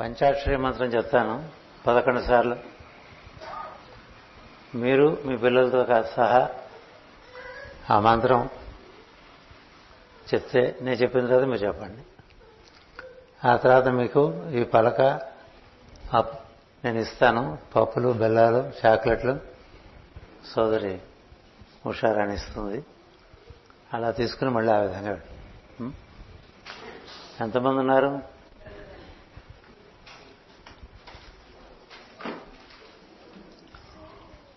పంచాక్షరి మంత్రం చెప్తాను పదకొండు సార్లు. మీరు మీ పిల్లలతో సహా ఆ మంత్రం చెప్తే నేను చెప్పిన తర్వాత మీరు చెప్పండి. ఆ తర్వాత మీకు ఈ పలక నేను ఇస్తాను పప్పులు బెల్లాలు చాక్లెట్లు. సోదరి హుషారాన్ని ఇస్తుంది. అలా తీసుకుని మళ్ళీ ఆ విధంగా. ఎంతమంది ఉన్నారు?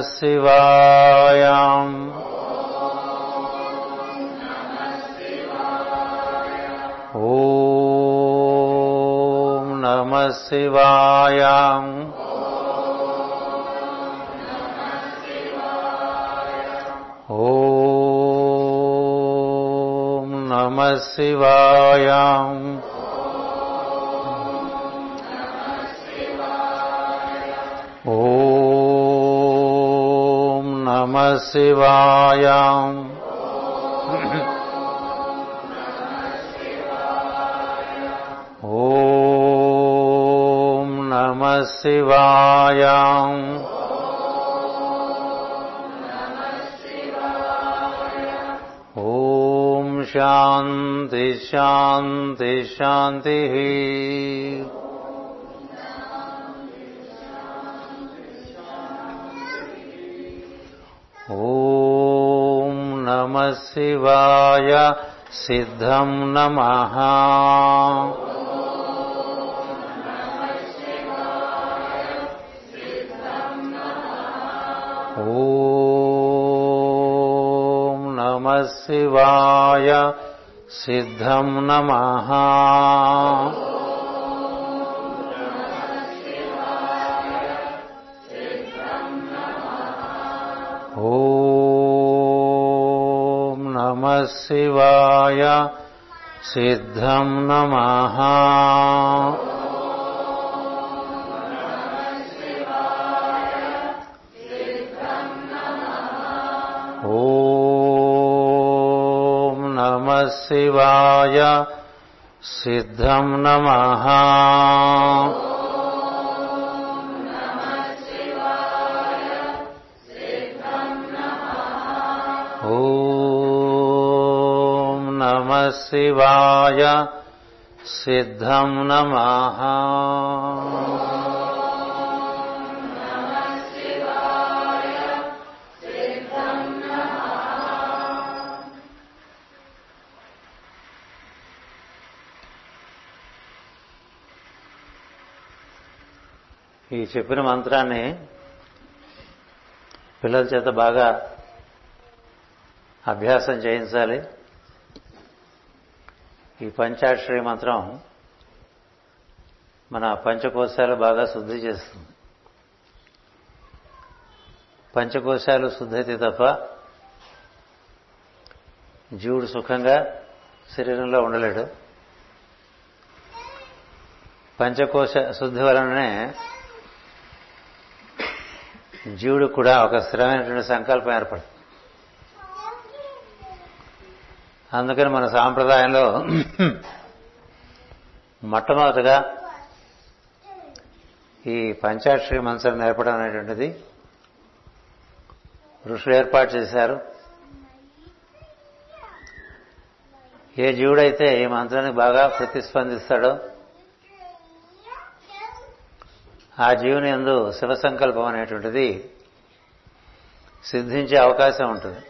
शिवाया। ओ नम शिवायाम ओ नम शिवायाम याम् ॐ नम शिवायाम् ॐ शान्ति शान्ति शान्तिः शिवाय सिद्धं नमः ॐ नमः शिवाय सिद्धं नमः शिवाय सिद्धम् नमः। ॐ नमः शिवाय सिद्धम् नमः। నమ శివాయ సిద్ధం नमः। ఈ చెప్పిన మంత్రాన్ని పిల్లల చేత బాగా అభ్యాసం చేయించాలి. ఈ పంచాక్షరి మంత్రం మన పంచకోశాలు బాగా శుద్ధి చేస్తుంది. పంచకోశాలు శుద్ధైతే తప్ప జీవుడు సుఖంగా శరీరంలో ఉండలేడు. పంచకోశ శుద్ధి వలననే జీవుడు కూడా ఒక స్థిరమైనటువంటి సంకల్పం ఏర్పడుతుంది. అందుకని మన సాంప్రదాయంలో మొట్టమొదటగా ఈ పంచాక్షరి మంత్రం నేర్పడం అనేటువంటిది ఋషులు ఏర్పాటు చేశారు. ఏ జీవుడైతే ఈ మంత్రానికి బాగా ప్రతిస్పందిస్తాడో ఆ జీవుని ఎందు శివ సంకల్పం అనేటువంటిది సిద్ధించే అవకాశం ఉంటుంది.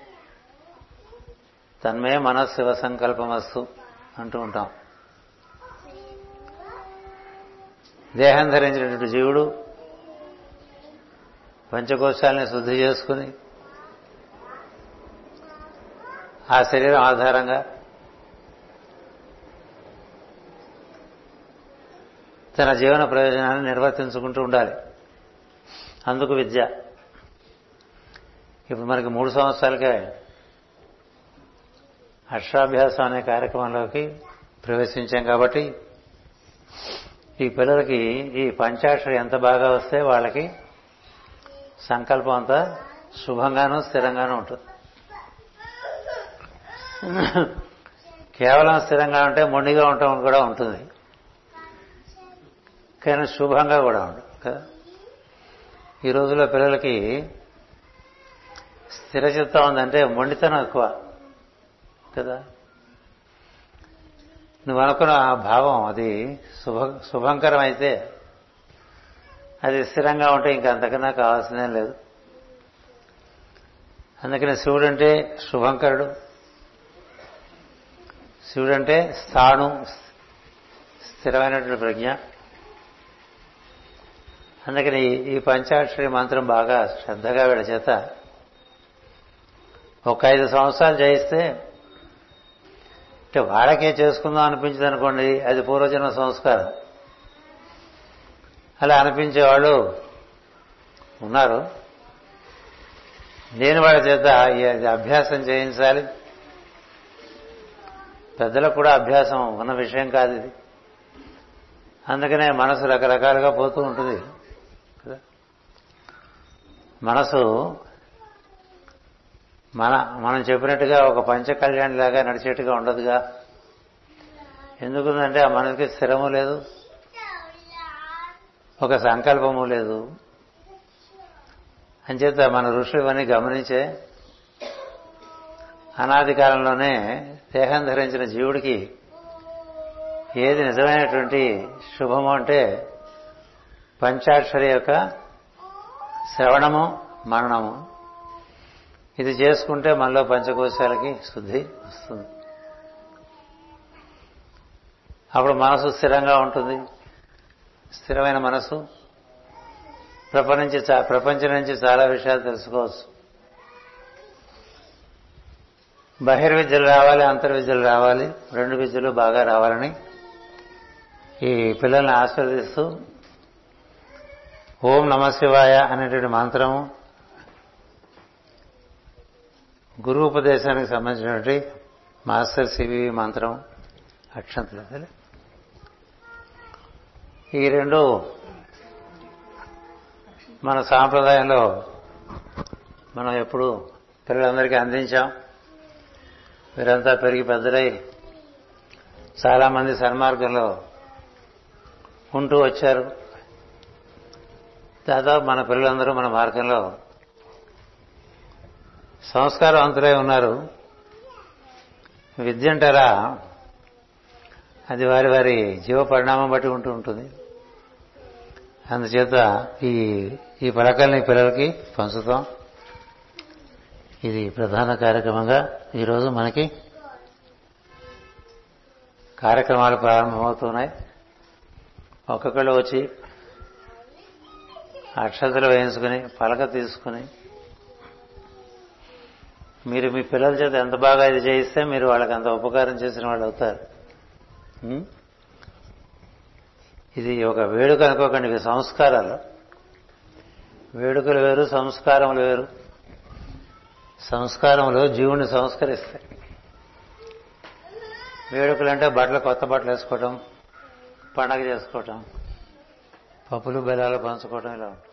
తన్మే మన శివ సంకల్పమస్తు అంటూ ఉంటాం. దేహం ధరించినటువంటి జీవుడు పంచకోశాలని శుద్ధి చేసుకుని ఆ శరీరం ఆధారంగా తన జీవన ప్రయోజనాన్ని నిర్వర్తించుకుంటూ ఉండాలి. అందుకు విద్య. ఇప్పుడు మనకి మూడు సంవత్సరాలకే అక్షరాభ్యాసం అనే కార్యక్రమంలోకి ప్రవేశించాం కాబట్టి ఈ పిల్లలకి ఈ పంచాక్షరి ఎంత బాగా వస్తే వాళ్ళకి సంకల్పం అంతా శుభంగానూ స్థిరంగానూ ఉంటుంది. కేవలం స్థిరంగా ఉంటే మొండిగా ఉండటం కూడా ఉంటుంది. కానీ శుభంగా కూడా ఉండదు కదా? ఈ రోజుల్లో పిల్లలకి స్థిరచిత్తం ఉందంటే మొండితనం ఎక్కువ. కదా? నువ్వు అనుకున్న ఆ భావం అది శుభ శుభంకరం అయితే అది స్థిరంగా ఉంటే ఇంకంతకన్నా కావాల్సిందేం లేదు. అందుకని శివుడంటే శుభంకరుడు శివుడు అంటే స్థాణు స్థిరమైనటువంటి ప్రజ్ఞ. అందుకని ఈ పంచాక్షరి మంత్రం బాగా శ్రద్ధగా వీళ్ళ చేత ఒక ఐదు సంవత్సరాలు చేయిస్తే అంటే వాళ్ళకే చేసుకుందాం అనిపించింది అనుకోండి అది పూర్వజన్మ సంస్కారం. అలా అనిపించేవాళ్ళు ఉన్నారు. నేను వాళ్ళ చేత అభ్యాసం చేయించాలి. పెద్దలకు కూడా అభ్యాసం ఉన్న విషయం కాదు ఇది. అందుకనే మనసు రకరకాలుగా పోతూ ఉంటుంది. కదా? మనసు మన మనం చెప్పినట్టుగా ఒక పంచ కళ్యాణి లాగా నడిచేట్టుగా ఉండదుగా. ఎందుకుందంటే ఆ మనకి స్థిరము లేదు. ఒక సంకల్పము లేదు. అంచేత మన ఋషులు ఇవన్నీ గమనించే అనాది కాలంలోనే దేహం ధరించిన జీవుడికి ఏది నిజమైనటువంటి శుభము అంటే పంచాక్షరి యొక్క శ్రవణము మరణము. ఇది చేసుకుంటే మనలో పంచకోశాలకి శుద్ధి వస్తుంది. అప్పుడు మనసు స్థిరంగా ఉంటుంది. స్థిరమైన మనసు. ప్రపంచ ప్రపంచం నుంచి చాలా విషయాలు తెలుసుకోవచ్చు. బహిర్విద్యలు రావాలి అంతర్విద్యలు రావాలి రెండు విద్యలు బాగా రావాలని ఈ పిల్లల్ని ఆశీర్వదిస్తూ ఓం నమ శివాయ అనేటువంటి మంత్రము గురు ఉపదేశానికి సంబంధించినటువంటి మాస్టర్ సివి మంత్రం అక్షంతలు ఈ రెండు మన సాంప్రదాయంలో మనం ఎప్పుడు పిల్లలందరికీ అందించాం. వీరంతా పెరిగి పెద్దలై చాలామంది సన్మార్గంలో ఉంటూ వచ్చారు. దాదాపు మన పిల్లలందరూ మన మార్గంలో సంస్కారవంతులై ఉన్నారు. విద్య అంటారా? అది వారి వారి జీవ పరిణామం బట్టి ఉంటూ ఉంటుంది. అందుచేత ఈ ఈ పలకల్ని పిల్లలకి పంచుతాం. ఇది ప్రధాన కార్యక్రమంగా ఈరోజు మనకి కార్యక్రమాలు ప్రారంభమవుతున్నాయి. ఒక్కొక్కళ్ళు వచ్చి అక్షతలు వేయించుకుని పలక తీసుకుని మీరు మీ పిల్లల చేత ఎంత బాగా ఇది చేయిస్తే మీరు వాళ్ళకి అంత ఉపకారం చేసిన వాళ్ళు అవుతారు. ఇది ఒక వేడుక అనుకోకండి ఇవి సంస్కారాలు. వేడుకలు వేరు సంస్కారములు వేరు. సంస్కారములు జీవుని సంస్కరిస్తాయి. వేడుకలు అంటే బట్టలు కొత్త బట్టలు వేసుకోవటం పండగ చేసుకోవటం పప్పులు బెల్లాలు పంచుకోవటం ఇలా ఉంటుంది